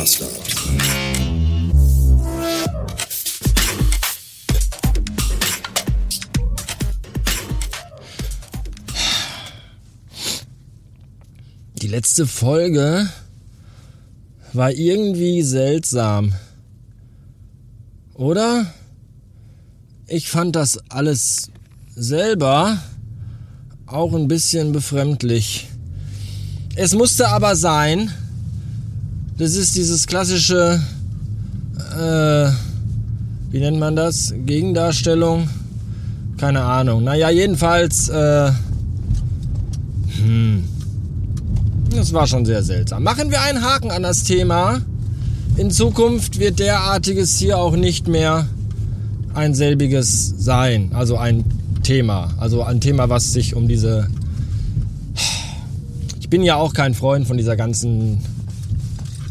Master. Die letzte Folge war irgendwie seltsam. Oder? Ich fand das alles selber auch ein bisschen befremdlich. Es musste aber sein. Das ist dieses klassische, äh, wie nennt man das? Gegendarstellung? Keine Ahnung. Naja, jedenfalls, äh, hm. Das war schon sehr seltsam. Machen wir einen Haken an das Thema. In Zukunft wird derartiges hier auch nicht mehr ein selbiges sein. Also ein Thema. Also ein Thema, was sich um diese... Ich bin ja auch kein Freund von dieser ganzen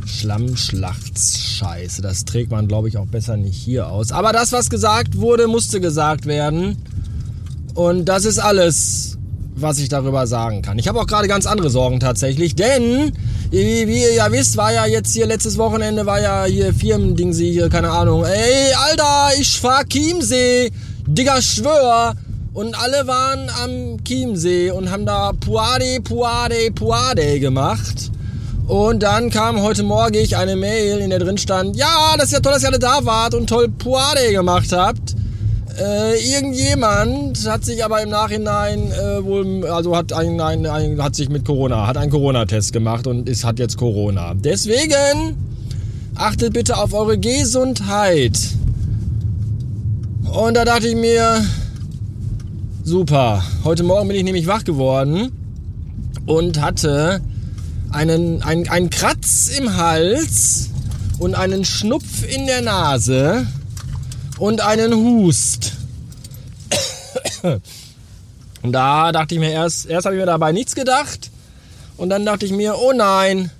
Schlammschlachtsscheiße. Das trägt man, glaube ich, auch besser nicht hier aus. Aber das, was gesagt wurde, musste gesagt werden. Und das ist alles, was ich darüber sagen kann. Ich habe auch gerade ganz andere Sorgen tatsächlich, denn wie, wie ihr ja wisst, war ja jetzt hier letztes Wochenende war ja hier Firmendingsi hier, keine Ahnung. Ey, Alter, ich fahr Chiemsee. Digga, schwör. Und alle waren am Chiemsee und haben da Puade, Puade, Puade gemacht. Und dann kam heute Morgen eine Mail, in der drin stand, ja, das ist ja toll, dass ihr alle da wart und toll Puade gemacht habt. Äh, irgendjemand hat sich aber im Nachhinein äh, wohl, also hat ein, ein, ein, hat sich mit Corona, hat einen Corona-Test gemacht und ist, hat jetzt Corona. Deswegen achtet bitte auf eure Gesundheit. Und da dachte ich mir, super. Heute Morgen bin ich nämlich wach geworden und hatte einen, einen, einen Kratz im Hals und einen Schnupf in der Nase und einen Hust. Und da dachte ich mir erst, erst habe ich mir dabei nichts gedacht. Und dann dachte ich mir, oh nein,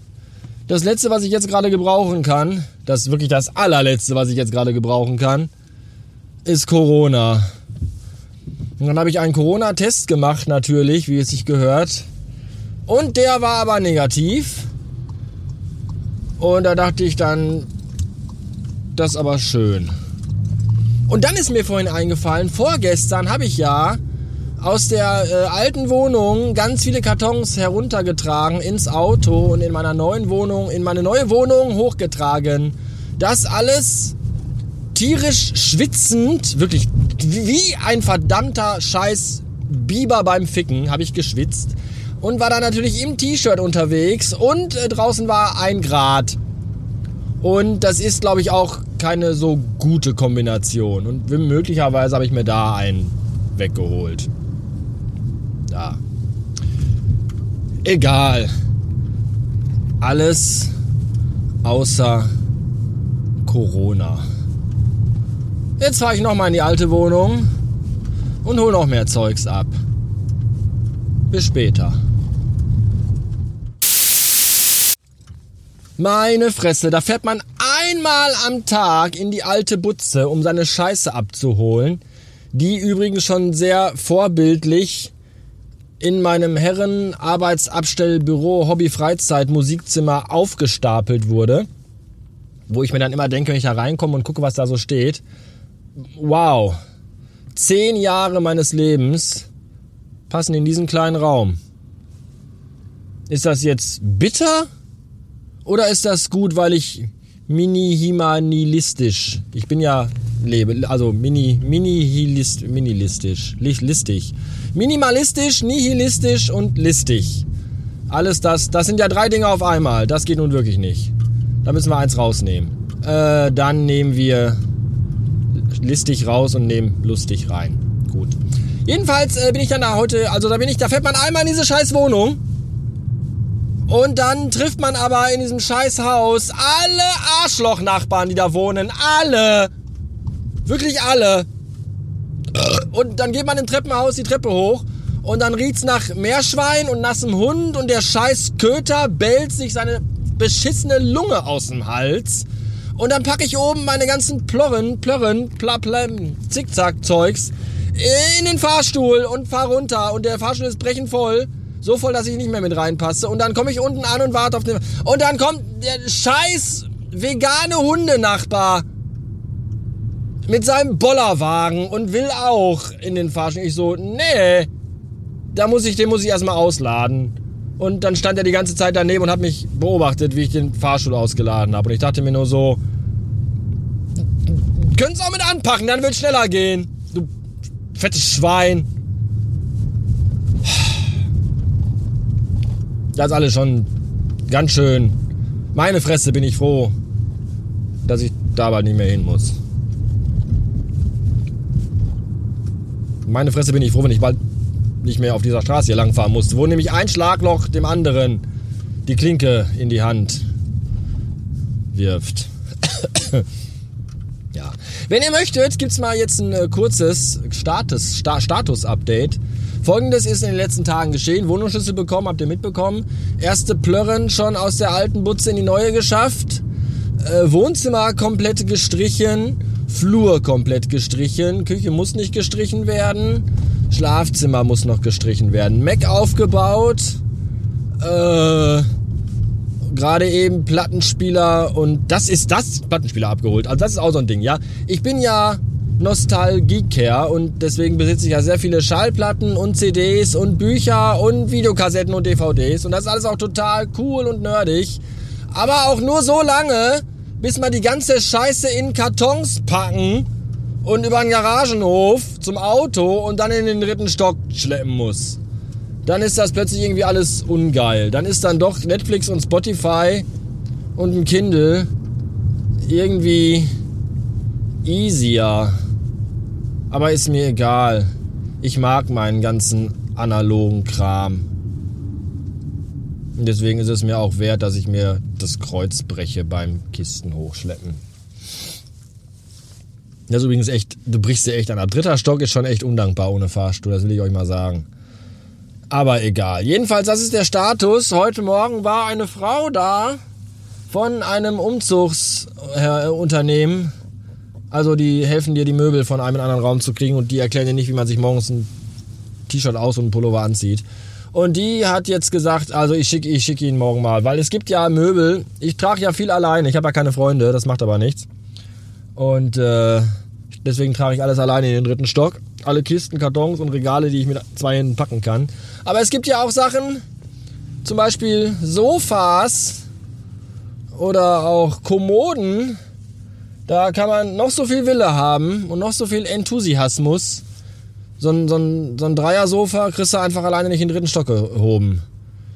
das letzte, was ich jetzt gerade gebrauchen kann, das wirklich das allerletzte, was ich jetzt gerade gebrauchen kann, ist Corona. Und dann habe ich einen Corona-Test gemacht, natürlich, wie es sich gehört. Und der war aber negativ. Und da dachte ich dann, das ist aber schön. Und dann ist mir vorhin eingefallen, vorgestern habe ich ja aus der äh, alten Wohnung ganz viele Kartons heruntergetragen ins Auto und in meiner neuen Wohnung, in meine neue Wohnung hochgetragen. Das alles tierisch schwitzend, wirklich wie ein verdammter Scheiß Biber beim Ficken habe ich geschwitzt und war dann natürlich im T-Shirt unterwegs und äh, draußen war ein Grad. Und das ist, glaube ich, auch keine so gute Kombination. Und möglicherweise habe ich mir da einen weggeholt. Da. Egal. Alles außer Corona. Jetzt fahre ich nochmal in die alte Wohnung und hole noch mehr Zeugs ab. Bis später. Meine Fresse, da fährt man einmal am Tag in die alte Butze, um seine Scheiße abzuholen, die übrigens schon sehr vorbildlich in meinem Herren Arbeitsabstellbüro Hobby Freizeit Musikzimmer aufgestapelt wurde, wo ich mir dann immer denke, wenn ich da reinkomme und gucke, was da so steht, wow, zehn Jahre meines Lebens passen in diesen kleinen Raum. Ist das jetzt bitter? Oder ist das gut, weil ich mini-himanilistisch, ich bin ja lebe, also mini, mini-hilist, mini-listisch, listig. Minimalistisch, nihilistisch und listig. Alles das, das sind ja drei Dinge auf einmal. Das geht nun wirklich nicht. Da müssen wir eins rausnehmen. Äh, dann nehmen wir listig raus und nehmen lustig rein. Gut. Jedenfalls äh, bin ich dann da heute, also da bin ich, da fährt man einmal in diese scheiß Wohnung und dann trifft man aber in diesem scheiß Haus alle Arschloch-Nachbarn, die da wohnen. Alle. Wirklich alle. Und dann geht man im Treppenhaus die Treppe hoch und dann riecht's nach Meerschwein und nassem Hund und der scheiß Köter bellt sich seine beschissene Lunge aus dem Hals. Und dann packe ich oben meine ganzen Plörren, Plörren, Plaplem, Zickzack-Zeugs in den Fahrstuhl und fahr runter und der Fahrstuhl ist brechend voll. So voll, dass ich nicht mehr mit reinpasse. Und dann komme ich unten an und warte auf den. Und dann kommt der scheiß vegane Hundenachbar mit seinem Bollerwagen und will auch in den Fahrstuhl. Ich so, nee, da muss ich, den muss ich erstmal ausladen. Und dann stand er die ganze Zeit daneben und hat mich beobachtet, wie ich den Fahrstuhl ausgeladen habe. Und ich dachte mir nur so, können es auch mit anpacken, dann wird schneller gehen. Du fettes Schwein. Das alles schon ganz schön. Meine Fresse bin ich froh, dass ich da bald nicht mehr hin muss. Meine Fresse bin ich froh, wenn ich bald nicht mehr auf dieser Straße hier langfahren muss, wo nämlich ein Schlagloch dem anderen die Klinke in die Hand wirft. ja. Wenn ihr möchtet, gibt es mal jetzt ein äh, kurzes Status, Sta Status-Update. Folgendes ist in den letzten Tagen geschehen. Wohnungsschlüssel bekommen, habt ihr mitbekommen. Erste Plörren schon aus der alten Butze in die neue geschafft. Äh, Wohnzimmer komplett gestrichen. Flur komplett gestrichen. Küche muss nicht gestrichen werden. Schlafzimmer muss noch gestrichen werden. Mac aufgebaut. Äh, gerade eben Plattenspieler und das ist das Plattenspieler abgeholt. Also das ist auch so ein Ding, ja. Ich bin ja Nostalgiker und deswegen besitze ich ja sehr viele Schallplatten und CDs und Bücher und Videokassetten und DVDs und das ist alles auch total cool und nerdig. Aber auch nur so lange, bis man die ganze Scheiße in Kartons packen und über einen Garagenhof zum Auto und dann in den dritten Stock schleppen muss. Dann ist das plötzlich irgendwie alles ungeil. Dann ist dann doch Netflix und Spotify und ein Kindle irgendwie easier. Aber ist mir egal. Ich mag meinen ganzen analogen Kram. Und deswegen ist es mir auch wert, dass ich mir das Kreuz breche beim Kisten hochschleppen. Das ist übrigens echt, du brichst dir echt an. Der dritter Stock ist schon echt undankbar ohne Fahrstuhl, das will ich euch mal sagen. Aber egal. Jedenfalls, das ist der Status. Heute Morgen war eine Frau da von einem Umzugsunternehmen also die helfen dir, die Möbel von einem in einen anderen Raum zu kriegen und die erklären dir nicht, wie man sich morgens ein T-Shirt aus und ein Pullover anzieht. Und die hat jetzt gesagt, also ich schicke ich schick ihn morgen mal, weil es gibt ja Möbel. Ich trage ja viel alleine, ich habe ja keine Freunde, das macht aber nichts. Und äh, deswegen trage ich alles alleine in den dritten Stock. Alle Kisten, Kartons und Regale, die ich mit zwei Händen packen kann. Aber es gibt ja auch Sachen, zum Beispiel Sofas oder auch Kommoden, da kann man noch so viel Wille haben und noch so viel Enthusiasmus. So ein, so ein, so ein Dreier-Sofa kriegst du einfach alleine nicht in den dritten Stock gehoben.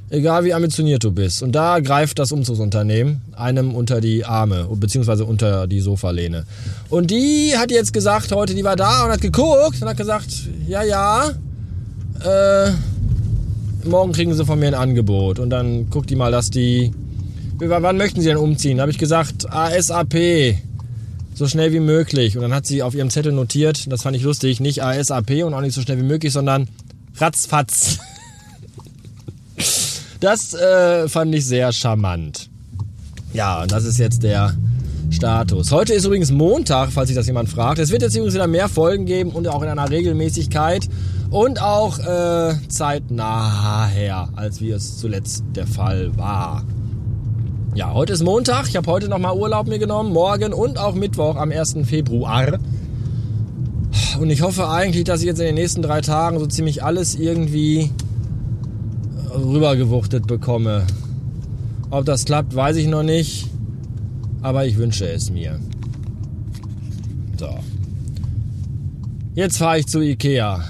Egal wie ambitioniert du bist. Und da greift das Umzugsunternehmen einem unter die Arme, beziehungsweise unter die Sofalehne. Und die hat jetzt gesagt, heute, die war da und hat geguckt und hat gesagt, ja, ja, äh, morgen kriegen sie von mir ein Angebot. Und dann guckt die mal, dass die, wann möchten sie denn umziehen? Da habe ich gesagt, ASAP so schnell wie möglich. Und dann hat sie auf ihrem Zettel notiert, das fand ich lustig, nicht ASAP und auch nicht so schnell wie möglich, sondern ratzfatz. Das äh, fand ich sehr charmant. Ja, und das ist jetzt der Status. Heute ist übrigens Montag, falls sich das jemand fragt. Es wird jetzt übrigens wieder mehr Folgen geben und auch in einer Regelmäßigkeit und auch äh, zeitnaher, als wie es zuletzt der Fall war. Ja, heute ist Montag. Ich habe heute nochmal Urlaub mir genommen. Morgen und auch Mittwoch am 1. Februar. Und ich hoffe eigentlich, dass ich jetzt in den nächsten drei Tagen so ziemlich alles irgendwie rübergewuchtet bekomme. Ob das klappt, weiß ich noch nicht. Aber ich wünsche es mir. So. Jetzt fahre ich zu Ikea.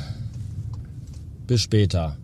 Bis später.